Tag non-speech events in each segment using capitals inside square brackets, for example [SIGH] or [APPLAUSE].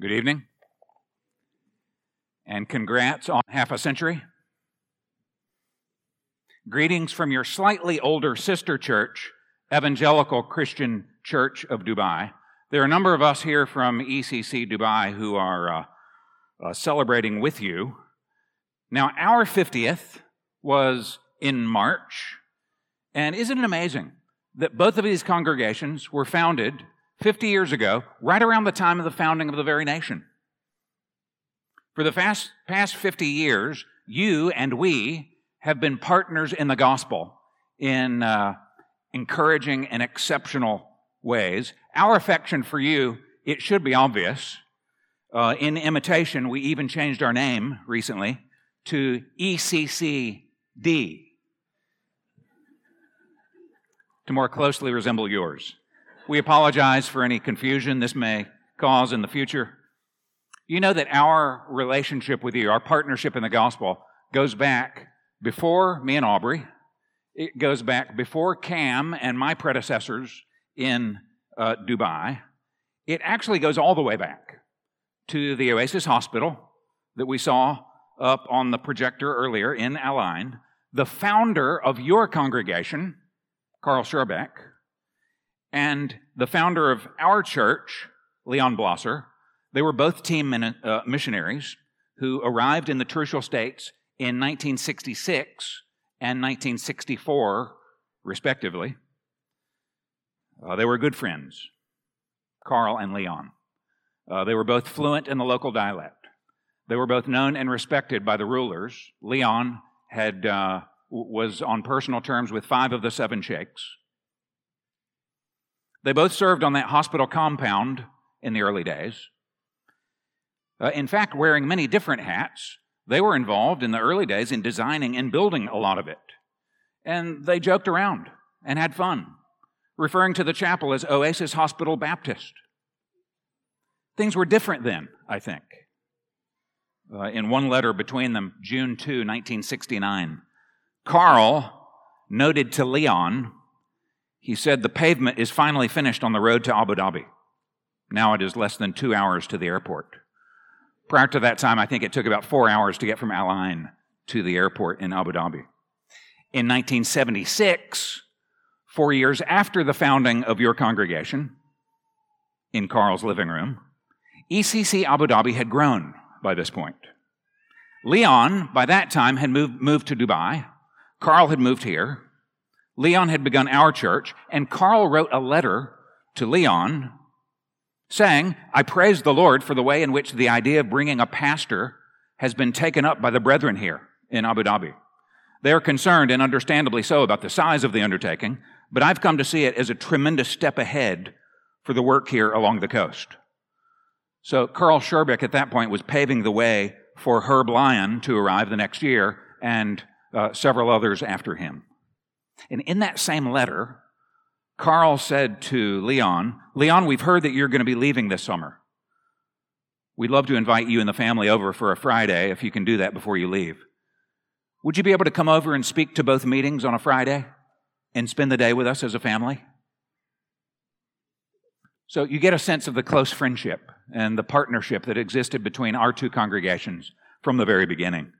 Good evening. And congrats on half a century. Greetings from your slightly older sister church, Evangelical Christian Church of Dubai. There are a number of us here from ECC Dubai who are uh, uh, celebrating with you. Now, our 50th was in March, and isn't it amazing that both of these congregations were founded 50 years ago, right around the time of the founding of the very nation. For the past, past 50 years, you and we have been partners in the gospel in uh, encouraging and exceptional ways. Our affection for you, it should be obvious. Uh, in imitation, we even changed our name recently to ECCD to more closely resemble yours. We apologize for any confusion this may cause in the future. You know that our relationship with you, our partnership in the gospel, goes back before me and Aubrey. It goes back before Cam and my predecessors in uh, Dubai. It actually goes all the way back to the Oasis Hospital that we saw up on the projector earlier in Al Ain. The founder of your congregation, Carl Scherbeck, and the founder of our church, Leon Blosser, they were both team uh, missionaries who arrived in the Trucial States in 1966 and 1964, respectively. Uh, they were good friends, Carl and Leon. Uh, they were both fluent in the local dialect. They were both known and respected by the rulers. Leon had uh, was on personal terms with five of the seven sheikhs. They both served on that hospital compound in the early days. Uh, in fact, wearing many different hats, they were involved in the early days in designing and building a lot of it. And they joked around and had fun, referring to the chapel as Oasis Hospital Baptist. Things were different then, I think. Uh, in one letter between them, June 2, 1969, Carl noted to Leon he said the pavement is finally finished on the road to Abu Dhabi. Now it is less than two hours to the airport. Prior to that time, I think it took about four hours to get from Al Ain to the airport in Abu Dhabi. In 1976, four years after the founding of your congregation, in Carl's living room, ECC Abu Dhabi had grown by this point. Leon, by that time, had moved, moved to Dubai. Carl had moved here. Leon had begun our church, and Carl wrote a letter to Leon saying, I praise the Lord for the way in which the idea of bringing a pastor has been taken up by the brethren here in Abu Dhabi. They are concerned, and understandably so, about the size of the undertaking, but I've come to see it as a tremendous step ahead for the work here along the coast. So Carl Scherbeck at that point was paving the way for Herb Lyon to arrive the next year and uh, several others after him. And in that same letter, Carl said to Leon, Leon, we've heard that you're going to be leaving this summer. We'd love to invite you and the family over for a Friday if you can do that before you leave. Would you be able to come over and speak to both meetings on a Friday and spend the day with us as a family? So you get a sense of the close friendship and the partnership that existed between our two congregations from the very beginning.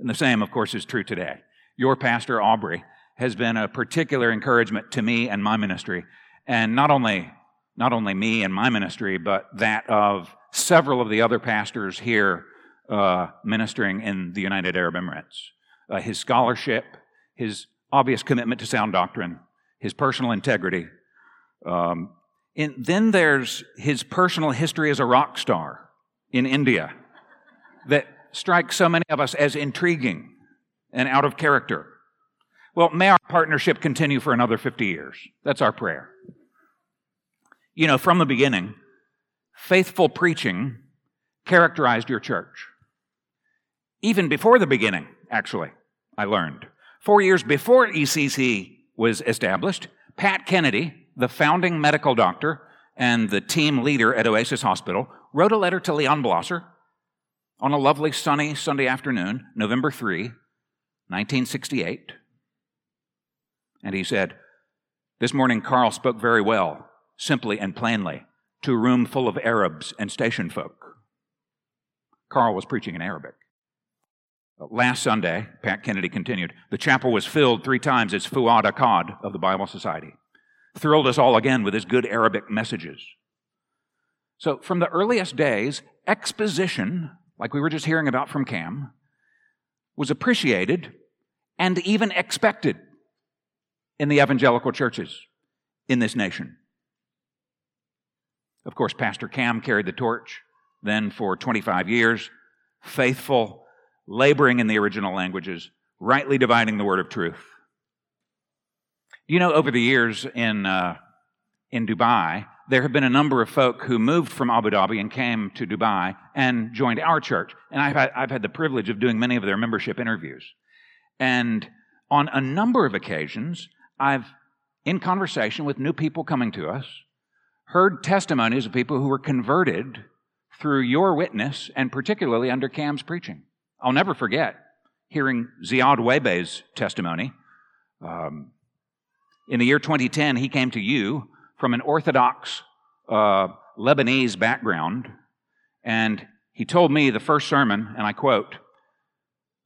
And the same, of course, is true today. Your pastor, Aubrey, has been a particular encouragement to me and my ministry. And not only, not only me and my ministry, but that of several of the other pastors here uh, ministering in the United Arab Emirates. Uh, his scholarship, his obvious commitment to sound doctrine, his personal integrity. Um, and then there's his personal history as a rock star in India that strikes so many of us as intriguing and out of character. Well, may our partnership continue for another 50 years. That's our prayer. You know, from the beginning, faithful preaching characterized your church. Even before the beginning, actually, I learned. Four years before ECC was established, Pat Kennedy, the founding medical doctor and the team leader at Oasis Hospital, wrote a letter to Leon Blosser on a lovely sunny Sunday afternoon, November 3, 1968. And he said, This morning Carl spoke very well, simply and plainly, to a room full of Arabs and station folk. Carl was preaching in Arabic. Last Sunday, Pat Kennedy continued, the chapel was filled three times as Fuad Akkad of the Bible Society. Thrilled us all again with his good Arabic messages. So, from the earliest days, exposition, like we were just hearing about from Cam, was appreciated and even expected in the evangelical churches in this nation. Of course, Pastor Cam carried the torch then for 25 years, faithful, laboring in the original languages, rightly dividing the word of truth. You know, over the years in, uh, in Dubai, there have been a number of folk who moved from Abu Dhabi and came to Dubai and joined our church. And I've had, I've had the privilege of doing many of their membership interviews. And on a number of occasions, I've, in conversation with new people coming to us, heard testimonies of people who were converted through your witness and particularly under Cam's preaching. I'll never forget hearing Ziad Webe's testimony. Um, in the year 2010, he came to you from an Orthodox uh, Lebanese background, and he told me the first sermon, and I quote,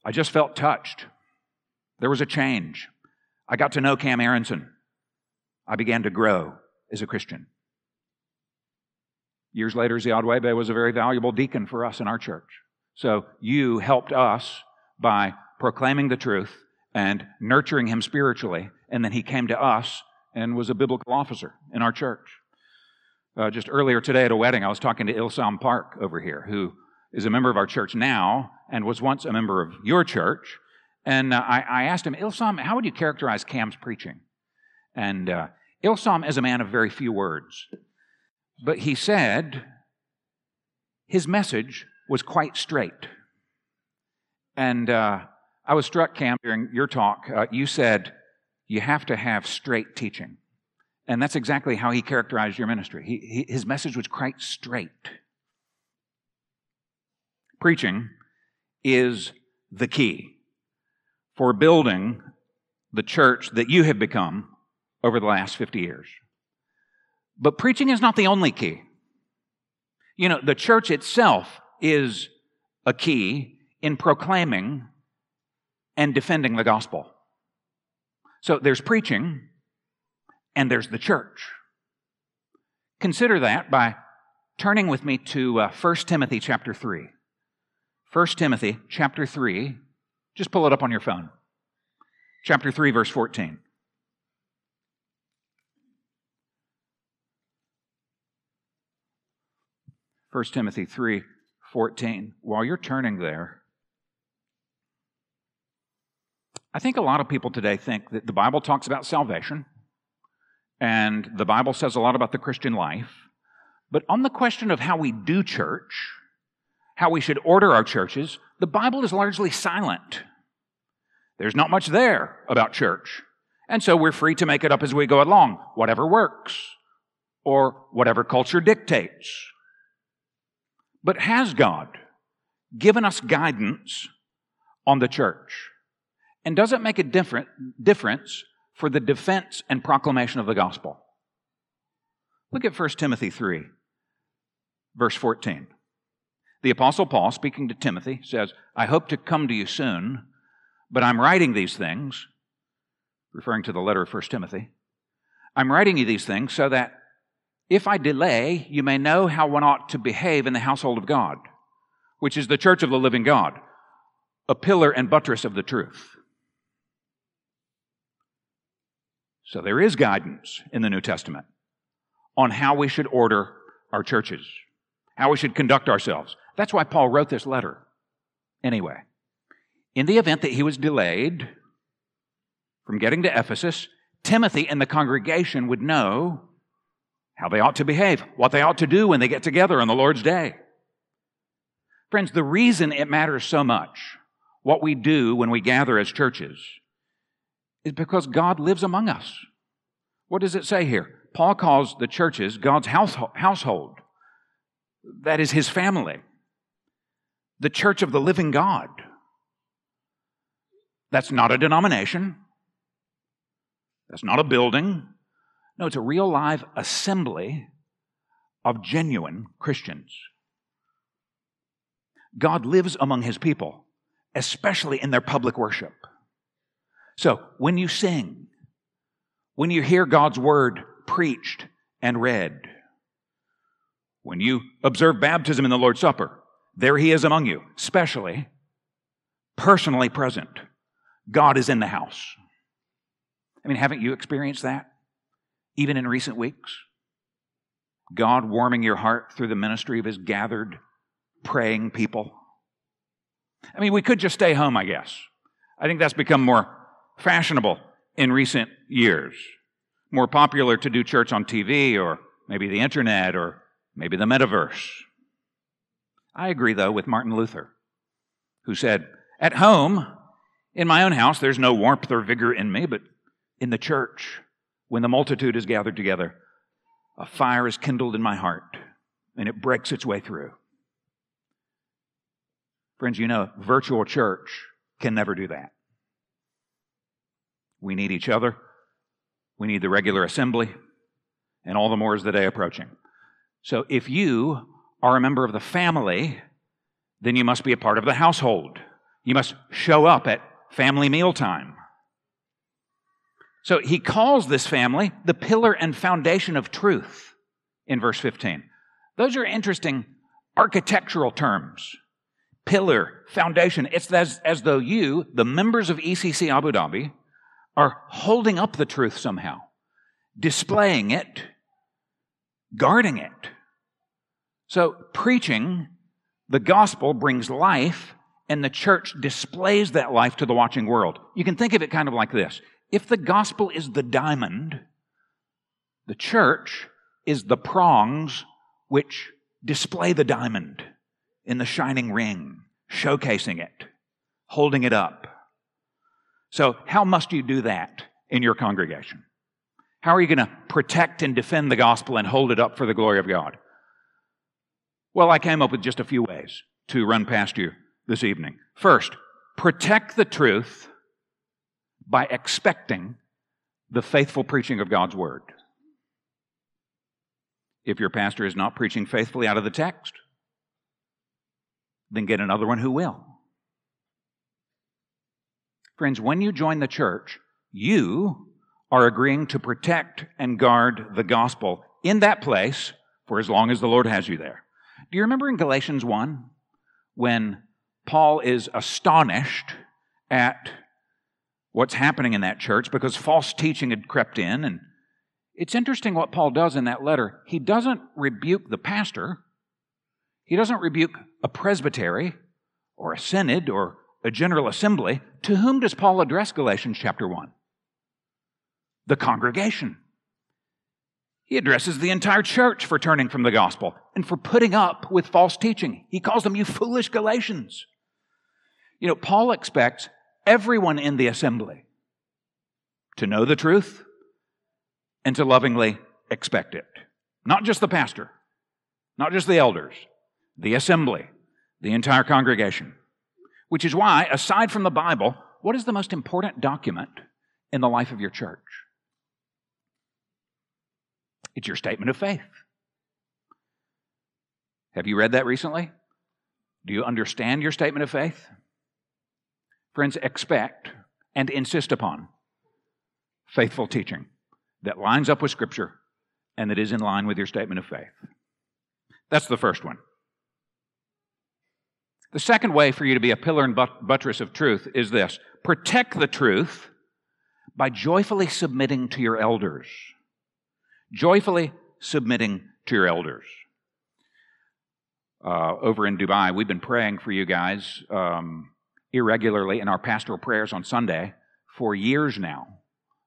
I just felt touched. There was a change. I got to know Cam Arensen. I began to grow as a Christian. Years later, Ziad Webe was a very valuable deacon for us in our church. So you helped us by proclaiming the truth and nurturing him spiritually, and then he came to us and was a biblical officer in our church. Uh, just earlier today at a wedding, I was talking to Ilsam Park over here, who is a member of our church now and was once a member of your church. And uh, I, I, asked him, Ilsam, how would you characterize Cam's preaching? And uh, Ilsam is a man of very few words. But he said his message was quite straight. And uh, I was struck, Cam, during your talk. Uh, you said you have to have straight teaching. And that's exactly how he characterized your ministry. He, he, his message was quite straight. Preaching is the key for building the church that you have become over the last 50 years. But preaching is not the only key. You know, the church itself is a key in proclaiming and defending the gospel. So there's preaching and there's the church. Consider that by turning with me to uh, 1 Timothy chapter 3. 1 Timothy chapter 3. Just pull it up on your phone. Chapter 3, verse 14. 1 Timothy 3 14. While you're turning there, I think a lot of people today think that the Bible talks about salvation, and the Bible says a lot about the Christian life. But on the question of how we do church, how we should order our churches, the Bible is largely silent. There's not much there about church. And so we're free to make it up as we go along, whatever works, or whatever culture dictates. But has God given us guidance on the church? And does it make a different, difference for the defense and proclamation of the gospel? Look at 1 Timothy 3, verse 14. The Apostle Paul, speaking to Timothy, says, I hope to come to you soon, but I'm writing these things, referring to the letter of 1 Timothy. I'm writing you these things so that if I delay, you may know how one ought to behave in the household of God, which is the church of the living God, a pillar and buttress of the truth. So there is guidance in the New Testament on how we should order our churches, how we should conduct ourselves. That's why Paul wrote this letter. Anyway, in the event that he was delayed from getting to Ephesus, Timothy and the congregation would know how they ought to behave, what they ought to do when they get together on the Lord's day. Friends, the reason it matters so much what we do when we gather as churches is because God lives among us. What does it say here? Paul calls the churches God's household. That is his family. The church of the living God. That's not a denomination. That's not a building. No, it's a real live assembly of genuine Christians. God lives among his people, especially in their public worship. So when you sing, when you hear God's word preached and read, when you observe baptism in the Lord's Supper, there he is among you, especially personally present. God is in the house. I mean, haven't you experienced that even in recent weeks? God warming your heart through the ministry of his gathered, praying people. I mean, we could just stay home, I guess. I think that's become more fashionable in recent years. More popular to do church on TV or maybe the internet or maybe the metaverse. I agree, though, with Martin Luther, who said, At home, in my own house, there's no warmth or vigor in me, but in the church, when the multitude is gathered together, a fire is kindled in my heart and it breaks its way through. Friends, you know, virtual church can never do that. We need each other. We need the regular assembly, and all the more is the day approaching. So if you are a member of the family, then you must be a part of the household. You must show up at family mealtime. So he calls this family the pillar and foundation of truth in verse 15. Those are interesting architectural terms. Pillar, foundation. It's as, as though you, the members of ECC Abu Dhabi, are holding up the truth somehow, displaying it, guarding it. So, preaching the gospel brings life, and the church displays that life to the watching world. You can think of it kind of like this if the gospel is the diamond, the church is the prongs which display the diamond in the shining ring, showcasing it, holding it up. So, how must you do that in your congregation? How are you going to protect and defend the gospel and hold it up for the glory of God? Well, I came up with just a few ways to run past you this evening. First, protect the truth by expecting the faithful preaching of God's word. If your pastor is not preaching faithfully out of the text, then get another one who will. Friends, when you join the church, you are agreeing to protect and guard the gospel in that place for as long as the Lord has you there. Do you remember in Galatians 1 when Paul is astonished at what's happening in that church because false teaching had crept in? And it's interesting what Paul does in that letter. He doesn't rebuke the pastor, he doesn't rebuke a presbytery or a synod or a general assembly. To whom does Paul address Galatians chapter 1? The congregation. He addresses the entire church for turning from the gospel and for putting up with false teaching. He calls them, you foolish Galatians. You know, Paul expects everyone in the assembly to know the truth and to lovingly expect it. Not just the pastor, not just the elders, the assembly, the entire congregation. Which is why, aside from the Bible, what is the most important document in the life of your church? It's your statement of faith. Have you read that recently? Do you understand your statement of faith? Friends, expect and insist upon faithful teaching that lines up with Scripture and that is in line with your statement of faith. That's the first one. The second way for you to be a pillar and buttress of truth is this protect the truth by joyfully submitting to your elders joyfully submitting to your elders. Uh, over in Dubai, we've been praying for you guys um, irregularly in our pastoral prayers on Sunday for years now,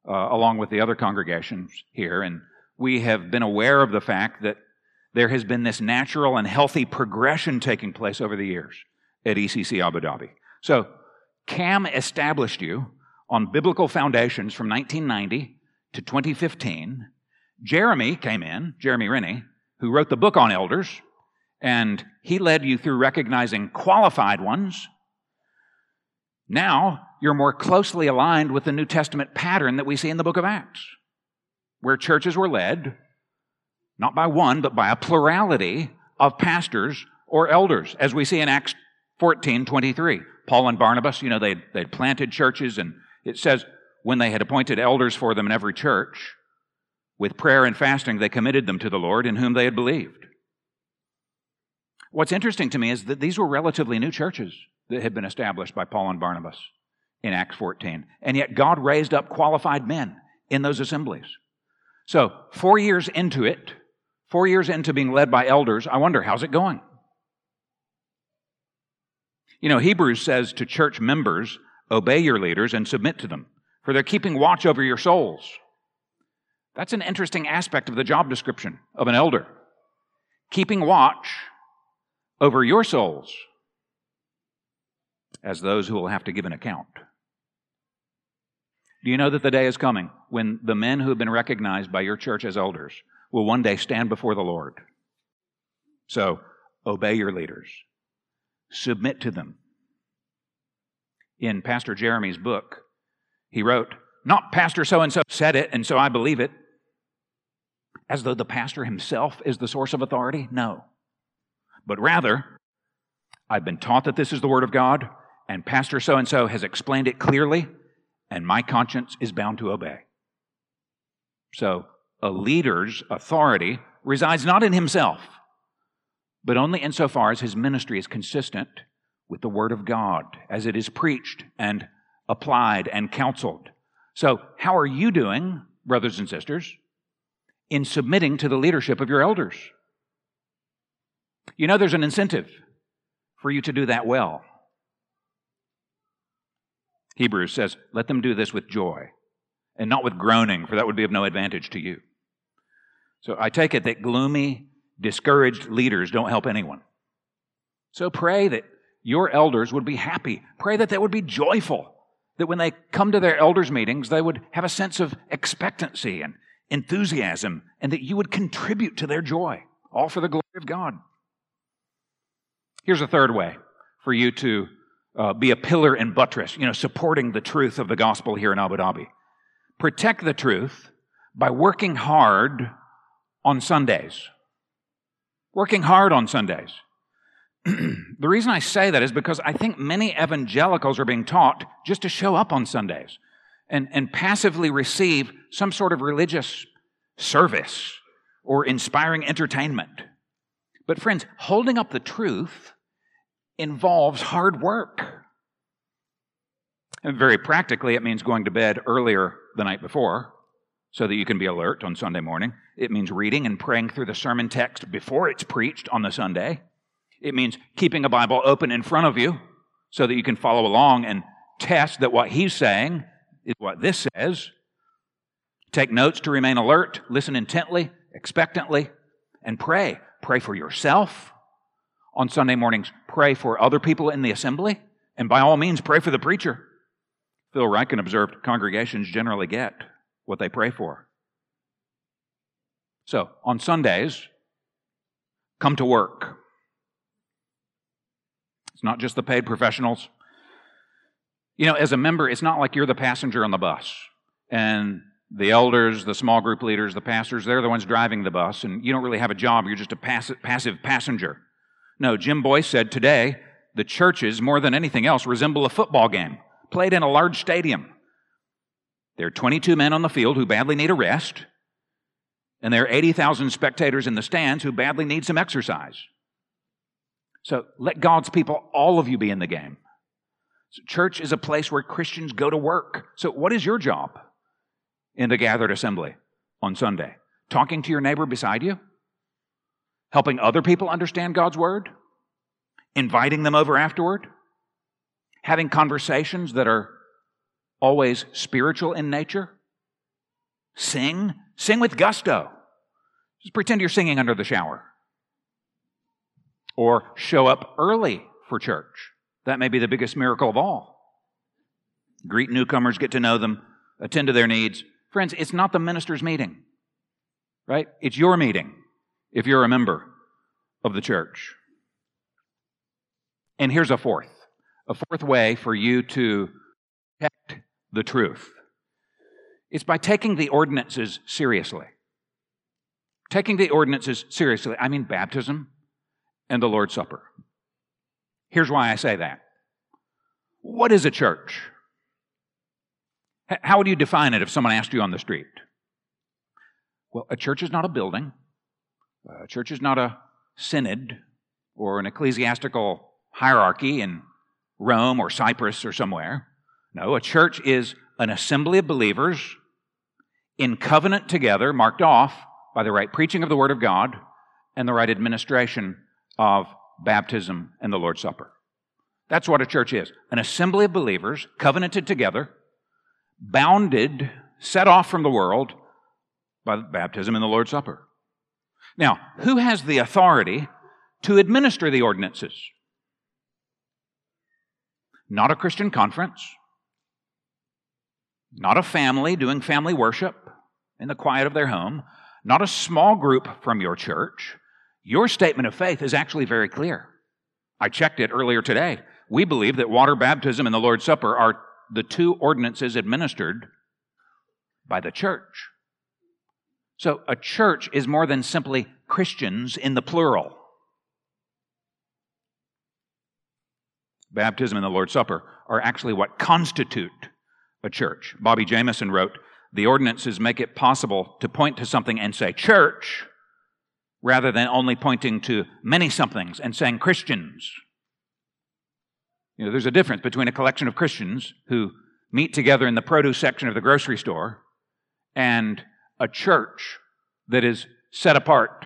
uh, along with the other congregations here. And we have been aware of the fact that there has been this natural and healthy progression taking place over the years at ECC Abu Dhabi. So, CAM established you on biblical foundations from 1990 to 2015 Jeremy came in, Jeremy Rinne, who wrote the book on elders, and he led you through recognizing qualified ones. Now you're more closely aligned with the New Testament pattern that we see in the book of Acts, where churches were led not by one, but by a plurality of pastors or elders, as we see in Acts 14 23. Paul and Barnabas, you know, they'd, they'd planted churches, and it says when they had appointed elders for them in every church, with prayer and fasting, they committed them to the Lord in whom they had believed. What's interesting to me is that these were relatively new churches that had been established by Paul and Barnabas in Acts 14. And yet God raised up qualified men in those assemblies. So, four years into it, four years into being led by elders, I wonder, how's it going? You know, Hebrews says to church members, obey your leaders and submit to them, for they're keeping watch over your souls. That's an interesting aspect of the job description of an elder. Keeping watch over your souls as those who will have to give an account. Do you know that the day is coming when the men who have been recognized by your church as elders will one day stand before the Lord? So, obey your leaders, submit to them. In Pastor Jeremy's book, he wrote, Not Pastor so and so said it, and so I believe it, as though the pastor himself is the source of authority. No. But rather, I've been taught that this is the Word of God, and Pastor so and so has explained it clearly, and my conscience is bound to obey. So, a leader's authority resides not in himself, but only insofar as his ministry is consistent with the Word of God, as it is preached and applied and counseled. So, how are you doing, brothers and sisters, in submitting to the leadership of your elders? You know, there's an incentive for you to do that well. Hebrews says, Let them do this with joy and not with groaning, for that would be of no advantage to you. So I take it that gloomy, discouraged leaders don't help anyone. So pray that your elders would be happy. Pray that they would be joyful. That when they come to their elders' meetings, they would have a sense of expectancy and enthusiasm, and that you would contribute to their joy, all for the glory of God. Here's a third way for you to uh, be a pillar and buttress, you know, supporting the truth of the gospel here in Abu Dhabi. Protect the truth by working hard on Sundays. Working hard on Sundays. [CLEARS THROAT] the reason I say that is because I think many evangelicals are being taught just to show up on Sundays and, and passively receive some sort of religious service or inspiring entertainment. But, friends, holding up the truth involves hard work. And very practically, it means going to bed earlier the night before so that you can be alert on Sunday morning. It means reading and praying through the sermon text before it's preached on the Sunday. It means keeping a Bible open in front of you so that you can follow along and test that what he's saying is what this says. Take notes to remain alert, listen intently, expectantly, and pray. Pray for yourself on Sunday mornings. Pray for other people in the assembly, and by all means, pray for the preacher. Phil Ryken observed congregations generally get what they pray for. So, on Sundays, come to work. It's not just the paid professionals. You know, as a member, it's not like you're the passenger on the bus and the elders, the small group leaders, the pastors, they're the ones driving the bus, and you don't really have a job. You're just a pass- passive passenger. No, Jim Boice said today the churches, more than anything else, resemble a football game played in a large stadium. There are 22 men on the field who badly need a rest, and there are 80,000 spectators in the stands who badly need some exercise. So let God's people, all of you, be in the game. Church is a place where Christians go to work. So, what is your job in the gathered assembly on Sunday? Talking to your neighbor beside you? Helping other people understand God's word? Inviting them over afterward? Having conversations that are always spiritual in nature? Sing. Sing with gusto. Just pretend you're singing under the shower. Or show up early for church. That may be the biggest miracle of all. Greet newcomers, get to know them, attend to their needs. Friends, it's not the minister's meeting, right? It's your meeting if you're a member of the church. And here's a fourth a fourth way for you to protect the truth. It's by taking the ordinances seriously. Taking the ordinances seriously. I mean, baptism and the Lord's Supper. Here's why I say that. What is a church? How would you define it if someone asked you on the street? Well, a church is not a building. A church is not a synod or an ecclesiastical hierarchy in Rome or Cyprus or somewhere. No, a church is an assembly of believers in covenant together, marked off by the right preaching of the Word of God and the right administration of baptism and the Lord's Supper. That's what a church is an assembly of believers covenanted together, bounded, set off from the world by baptism and the Lord's Supper. Now, who has the authority to administer the ordinances? Not a Christian conference, not a family doing family worship in the quiet of their home, not a small group from your church. Your statement of faith is actually very clear. I checked it earlier today. We believe that water baptism and the Lord's Supper are the two ordinances administered by the church. So a church is more than simply Christians in the plural. Baptism and the Lord's Supper are actually what constitute a church. Bobby Jamieson wrote, The ordinances make it possible to point to something and say church rather than only pointing to many somethings and saying Christians. You know, there's a difference between a collection of Christians who meet together in the produce section of the grocery store and a church that is set apart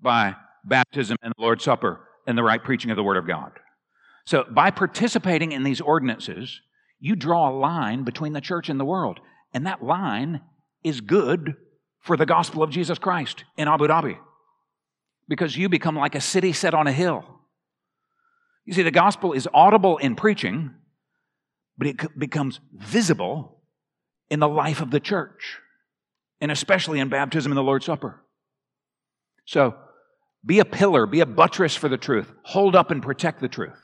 by baptism and the Lord's Supper and the right preaching of the Word of God. So, by participating in these ordinances, you draw a line between the church and the world. And that line is good for the gospel of Jesus Christ in Abu Dhabi because you become like a city set on a hill. You see, the gospel is audible in preaching, but it becomes visible in the life of the church, and especially in baptism and the Lord's Supper. So, be a pillar, be a buttress for the truth, hold up and protect the truth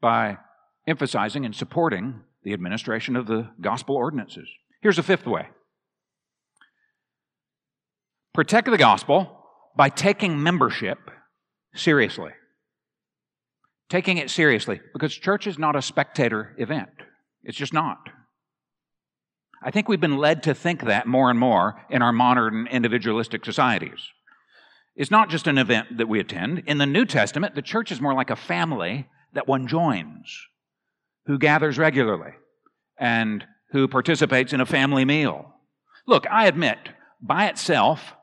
by emphasizing and supporting the administration of the gospel ordinances. Here's a fifth way protect the gospel by taking membership seriously. Taking it seriously, because church is not a spectator event. It's just not. I think we've been led to think that more and more in our modern individualistic societies. It's not just an event that we attend. In the New Testament, the church is more like a family that one joins who gathers regularly and who participates in a family meal. Look, I admit, by itself,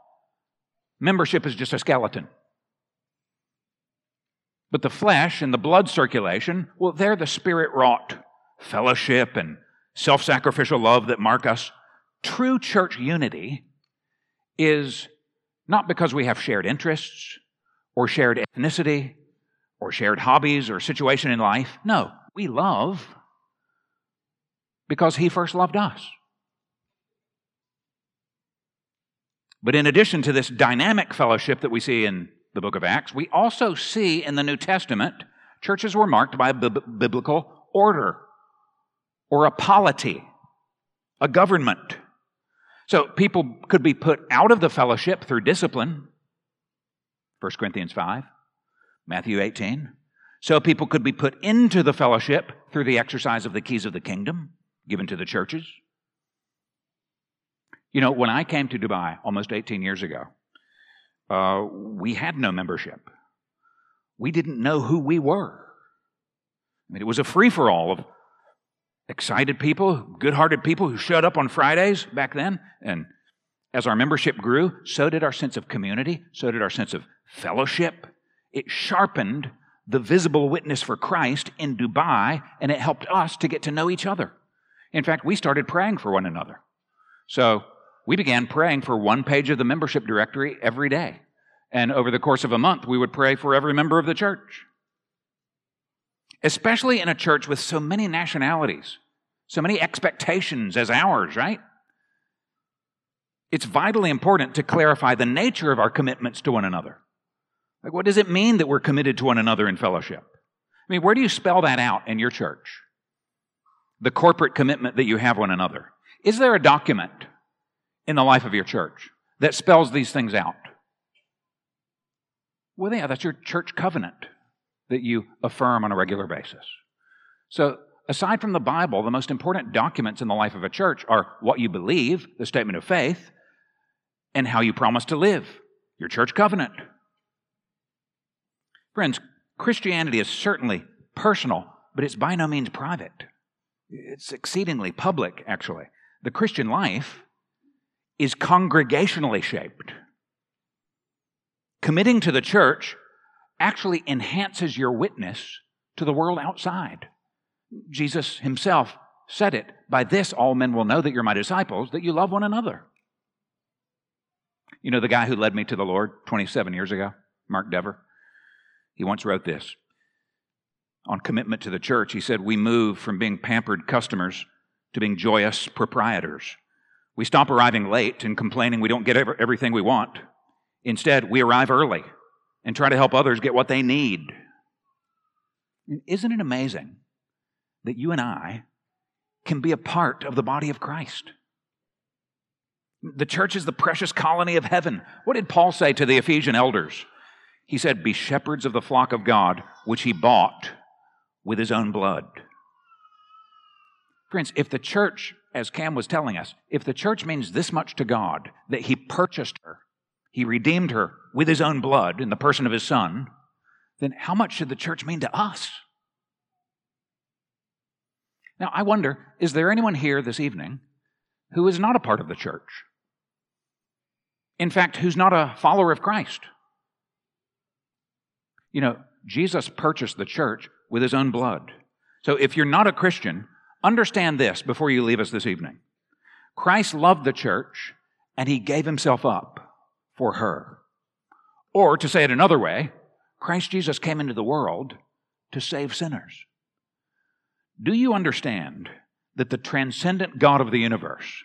membership is just a skeleton. But the flesh and the blood circulation, well, they're the spirit wrought fellowship and self sacrificial love that mark us. True church unity is not because we have shared interests or shared ethnicity or shared hobbies or situation in life. No, we love because He first loved us. But in addition to this dynamic fellowship that we see in the book of Acts, we also see in the New Testament churches were marked by a biblical order or a polity, a government. So people could be put out of the fellowship through discipline. 1 Corinthians 5, Matthew 18. So people could be put into the fellowship through the exercise of the keys of the kingdom given to the churches. You know, when I came to Dubai almost 18 years ago, uh, we had no membership. We didn't know who we were. I mean, it was a free for all of excited people, good hearted people who showed up on Fridays back then. And as our membership grew, so did our sense of community, so did our sense of fellowship. It sharpened the visible witness for Christ in Dubai, and it helped us to get to know each other. In fact, we started praying for one another. So we began praying for one page of the membership directory every day. And over the course of a month, we would pray for every member of the church. Especially in a church with so many nationalities, so many expectations as ours, right? It's vitally important to clarify the nature of our commitments to one another. Like, what does it mean that we're committed to one another in fellowship? I mean, where do you spell that out in your church? The corporate commitment that you have one another. Is there a document in the life of your church that spells these things out? Well, yeah, that's your church covenant. that you affirm on a regular basis. So, aside from the Bible, the most important documents in the life of a church are what you believe, the statement of faith, and how you promise to live, your church covenant. Friends, Christianity is certainly personal, but it's by no means private. It's exceedingly public, actually. The Christian life is congregationally shaped. Committing to the church actually enhances your witness to the world outside. Jesus himself said it By this, all men will know that you're my disciples, that you love one another. You know the guy who led me to the Lord 27 years ago, Mark Dever? He once wrote this on commitment to the church. He said, We move from being pampered customers to being joyous proprietors. We stop arriving late and complaining we don't get everything we want. Instead, we arrive early and try to help others get what they need. Isn't it amazing that you and I can be a part of the body of Christ? The church is the precious colony of heaven. What did Paul say to the Ephesian elders? He said, Be shepherds of the flock of God, which he bought with his own blood. Friends, if the church, as Cam was telling us, if the church means this much to God, that he purchased her, he redeemed her with his own blood in the person of his son, then how much should the church mean to us? Now, I wonder is there anyone here this evening who is not a part of the church? In fact, who's not a follower of Christ? You know, Jesus purchased the church with his own blood. So if you're not a Christian, understand this before you leave us this evening. Christ loved the church and he gave himself up for her. Or to say it another way, Christ Jesus came into the world to save sinners. Do you understand that the transcendent God of the universe,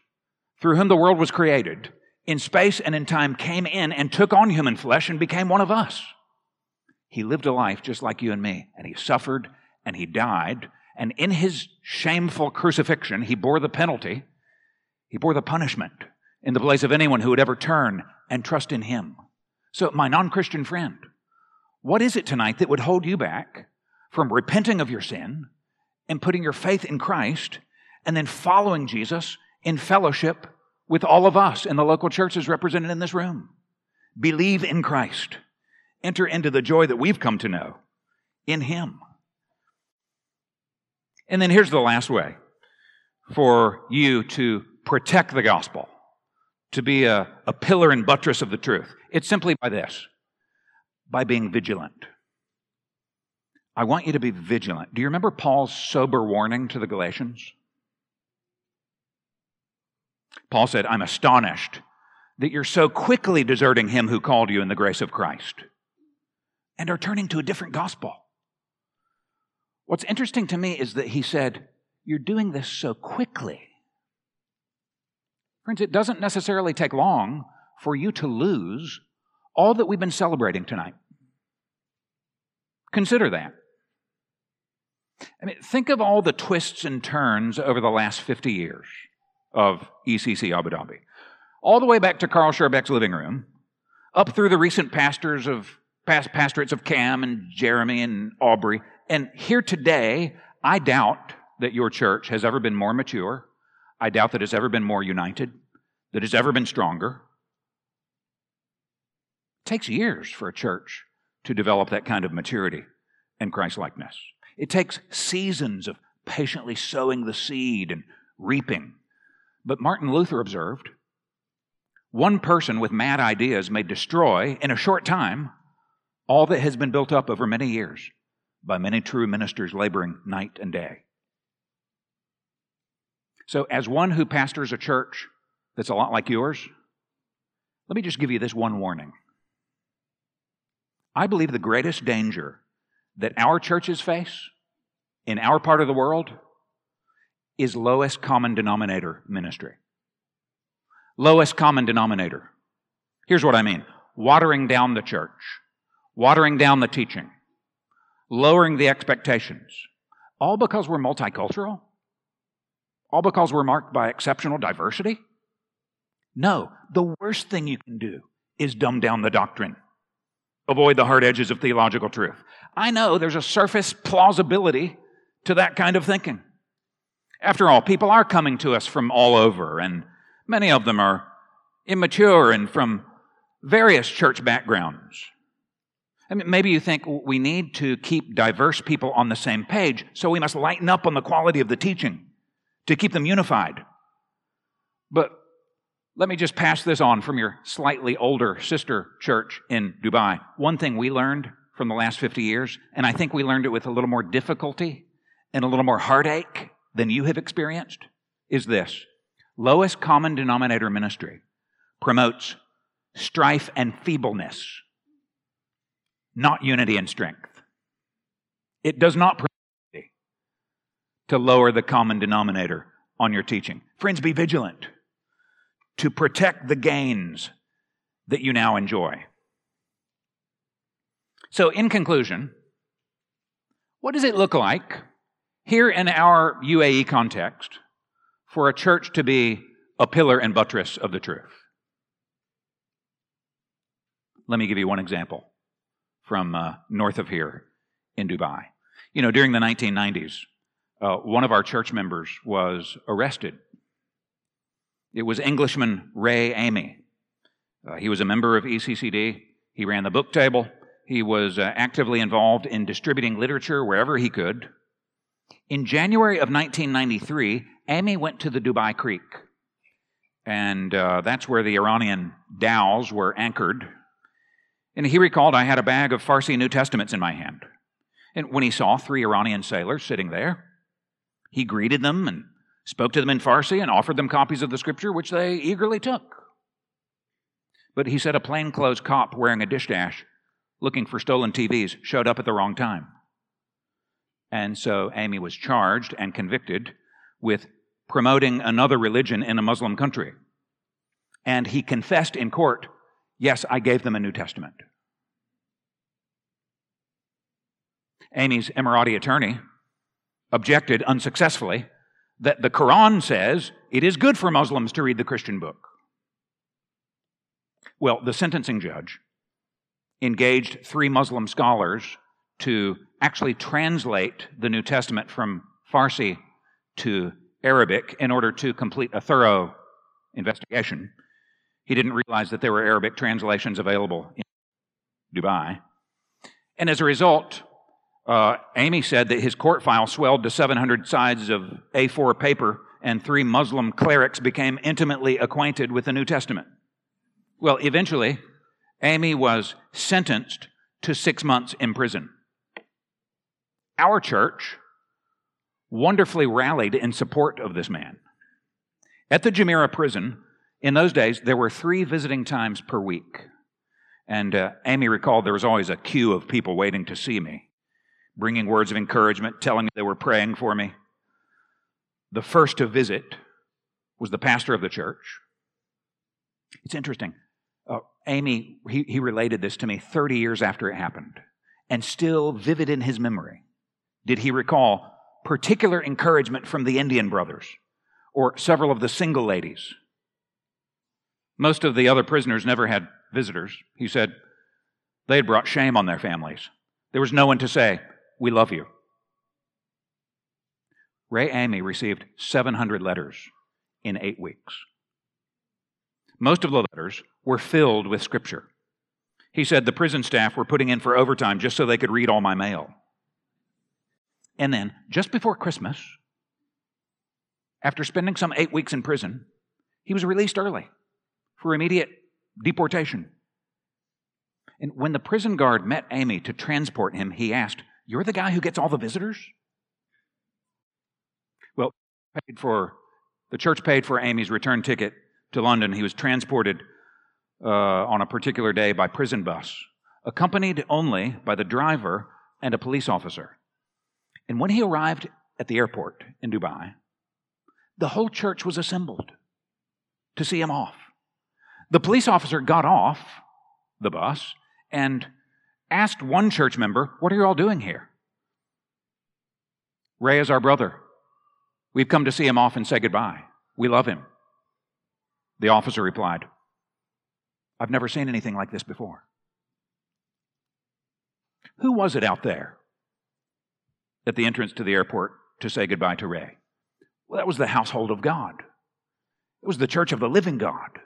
through whom the world was created, in space and in time came in and took on human flesh and became one of us? He lived a life just like you and me, and he suffered and he died. And in his shameful crucifixion, he bore the penalty, he bore the punishment in the place of anyone who would ever turn and trust in him. So, my non Christian friend, what is it tonight that would hold you back from repenting of your sin and putting your faith in Christ and then following Jesus in fellowship with all of us in the local churches represented in this room? Believe in Christ enter into the joy that we've come to know in Him. And then here's the last way for you to protect the gospel, to be a, a pillar and buttress of the truth. It's simply by this by being vigilant. I want you to be vigilant. Do you remember Paul's sober warning to the Galatians? Paul said, I'm astonished that you're so quickly deserting him who called you in the grace of Christ and are turning to a different gospel. What's interesting to me is that he said, You're doing this so quickly. Friends, it doesn't necessarily take long for you to lose all that we've been celebrating tonight. Consider that. I mean, think of all the twists and turns over the last 50 years of ECC Abu Dhabi. All the way back to Carl Scherbeck's living room, up through the recent pastors of past pastorates of Cam and Jeremy and Aubrey. And here today, I doubt that your church has ever been more mature. I doubt that it's ever been more united, that it's ever been stronger. It takes years for a church to develop that kind of maturity and Christlikeness. It takes seasons of patiently sowing the seed and reaping. But Martin Luther observed one person with mad ideas may destroy, in a short time, all that has been built up over many years by many true ministers laboring night and day. So, as one who pastors a church that's a lot like yours, let me just give you this one warning. I believe the greatest danger that our churches face in our part of the world is lowest common denominator ministry. Lowest common denominator. Here's what I mean watering down the church watering down the teaching, lowering the expectations, all because we're multicultural? All because we're marked by exceptional diversity? No, the worst thing you can do is dumb down the doctrine. avoid the hard edges of theological truth. I know there's a surface plausibility to that kind of thinking. After all, people are coming to us from all over, and many of them are immature and from various church backgrounds. I mean, maybe you think we need to keep diverse people on the same page, so we must lighten up on the quality of the teaching to keep them unified. But let me just pass this on from your slightly older sister church in Dubai. One thing we learned from the last 50 years, and I think we learned it with a little more difficulty and a little more heartache than you have experienced, is this lowest common denominator ministry promotes strife and feebleness, not unity and strength. It does not promote to lower the common denominator on your teaching. Friends, be vigilant to protect the gains that you now enjoy. So, in conclusion, what does it look like here in our UAE context for a church to be a pillar and buttress of the truth? Let me give you one example from uh, north of here in Dubai. You know, during the 1990s, uh, one of our church members was arrested it was Englishman Ray Amy. Uh, he was a member of ECCD. He ran the book table. He was uh, actively involved in distributing literature wherever he could. In January of 1993, Amy went to the Dubai Creek. And uh, that's where the Iranian dhows were anchored. And he recalled, I had a bag of Farsi New Testaments in my hand. And when he saw three Iranian sailors sitting there, he greeted them and spoke to them in Farsi, and offered them copies of the scripture, which they eagerly took. But he said a plainclothes cop wearing a dish dash, looking for stolen TVs, showed up at the wrong time. And so Amy was charged and convicted with promoting another religion in a Muslim country. And he confessed in court, yes, I gave them a New Testament. Amy's Emirati attorney objected unsuccessfully that the Quran says it is good for Muslims to read the Christian book. Well, the sentencing judge engaged three Muslim scholars to actually translate the New Testament from Farsi to Arabic in order to complete a thorough investigation. He didn't realize that there were Arabic translations available in Dubai. And as a result, uh, Amy said that his court file swelled to 700 sides of A4 paper, and three Muslim clerics became intimately acquainted with the New Testament. Well, eventually, Amy was sentenced to six months in prison. Our church wonderfully rallied in support of this man. At the Jumeirah prison, in those days, there were three visiting times per week. And uh, Amy recalled there was always a queue of people waiting to see me bringing words of encouragement, telling me they were praying for me. The first to visit was the pastor of the church. It's interesting. Uh, Amy, he, he related this to me 30 years after it happened, and still vivid in his memory. Did he recall particular encouragement from the Indian brothers or several of the single ladies? Most of the other prisoners never had visitors. He said they had brought shame on their families. There was no one to say, we love you. Ray Amy received 700 letters in eight weeks. Most of the letters were filled with scripture. He said the prison staff were putting in for overtime just so they could read all my mail. And then, just before Christmas, after spending some eight weeks in prison, he was released early for immediate deportation. And when the prison guard met Amy to transport him, he asked, you're the guy who gets all the visitors? Well, paid for the church paid for Amy's return ticket to London. He was transported uh, on a particular day by prison bus, accompanied only by the driver and a police officer. And when he arrived at the airport in Dubai, the whole church was assembled to see him off. The police officer got off the bus and asked one church member, What are you all doing here? Ray is our brother. We've come to see him off and say goodbye. We love him. The officer replied, I've never seen anything like this before. Who was it out there at the entrance to the airport to say goodbye to Ray? Well, that was the household of God. It was the church of the living God.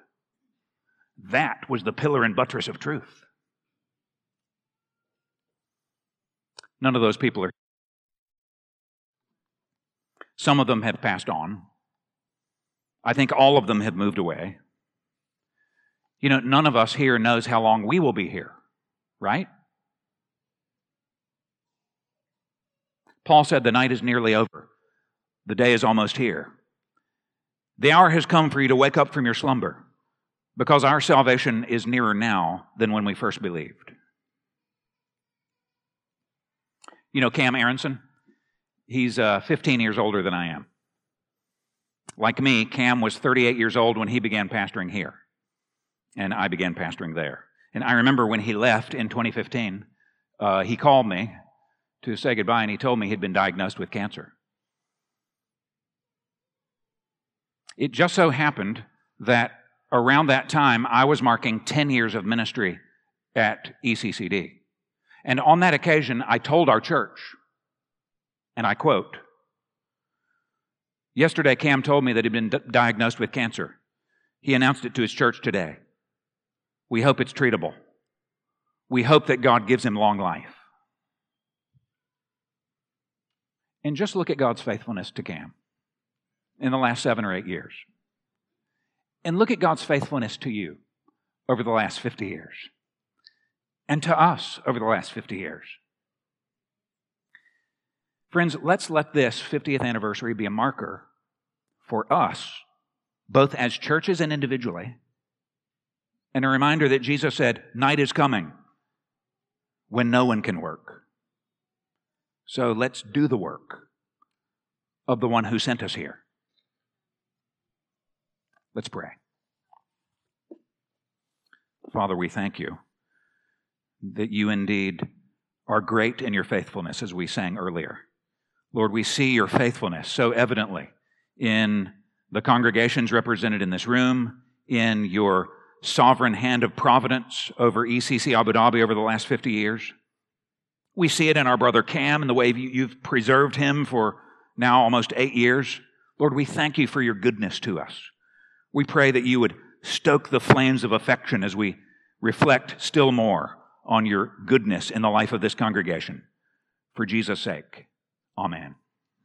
That was the pillar and buttress of truth. None of those people are. Some of them have passed on. I think all of them have moved away. You know, none of us here knows how long we will be here, right? Paul said the night is nearly over, the day is almost here. The hour has come for you to wake up from your slumber because our salvation is nearer now than when we first believed. You know Cam Arensen? He's uh, 15 years older than I am. Like me, Cam was 38 years old when he began pastoring here, and I began pastoring there. And I remember when he left in 2015, uh, he called me to say goodbye, and he told me he'd been diagnosed with cancer. It just so happened that around that time, I was marking 10 years of ministry at ECCD. And on that occasion, I told our church, and I quote, Yesterday, Cam told me that he'd been d- diagnosed with cancer. He announced it to his church today. We hope it's treatable. We hope that God gives him long life. And just look at God's faithfulness to Cam in the last seven or eight years. And look at God's faithfulness to you over the last 50 years. And to us over the last 50 years. Friends, let's let this 50th anniversary be a marker for us, both as churches and individually, and a reminder that Jesus said, Night is coming when no one can work. So let's do the work of the one who sent us here. Let's pray. Father, we thank you that you indeed are great in your faithfulness, as we sang earlier. Lord, we see your faithfulness so evidently in the congregations represented in this room, in your sovereign hand of providence over ECC Abu Dhabi over the last 50 years. We see it in our brother Cam and the way you've preserved him for now almost eight years. Lord, we thank you for your goodness to us. We pray that you would stoke the flames of affection as we reflect still more on your goodness in the life of this congregation. For Jesus' sake. Amen.